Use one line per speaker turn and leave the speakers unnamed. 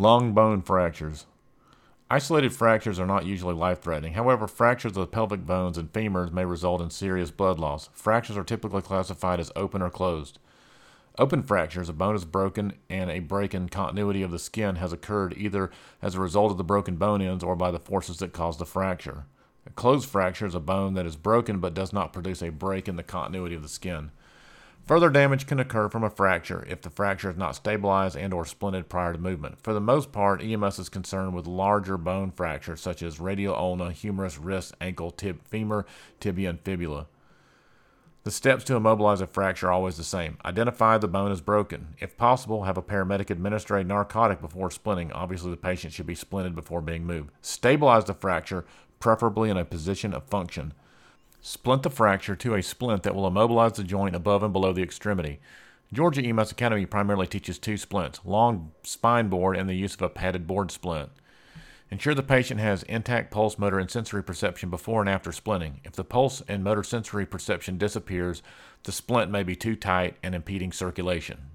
Long bone fractures. Isolated fractures are not usually life threatening. However, fractures of the pelvic bones and femurs may result in serious blood loss. Fractures are typically classified as open or closed. Open fractures, a bone is broken and a break in continuity of the skin has occurred either as a result of the broken bone ends or by the forces that caused the fracture. A closed fracture is a bone that is broken but does not produce a break in the continuity of the skin. Further damage can occur from a fracture if the fracture is not stabilized and or splinted prior to movement. For the most part, EMS is concerned with larger bone fractures such as radial ulna, humerus, wrist, ankle, tib, femur, tibia, and fibula. The steps to immobilize a fracture are always the same. Identify the bone is broken. If possible, have a paramedic administer a narcotic before splinting. Obviously, the patient should be splinted before being moved. Stabilize the fracture, preferably in a position of function. Splint the fracture to a splint that will immobilize the joint above and below the extremity. Georgia EMS Academy primarily teaches two splints long spine board and the use of a padded board splint. Ensure the patient has intact pulse, motor, and sensory perception before and after splinting. If the pulse and motor sensory perception disappears, the splint may be too tight and impeding circulation.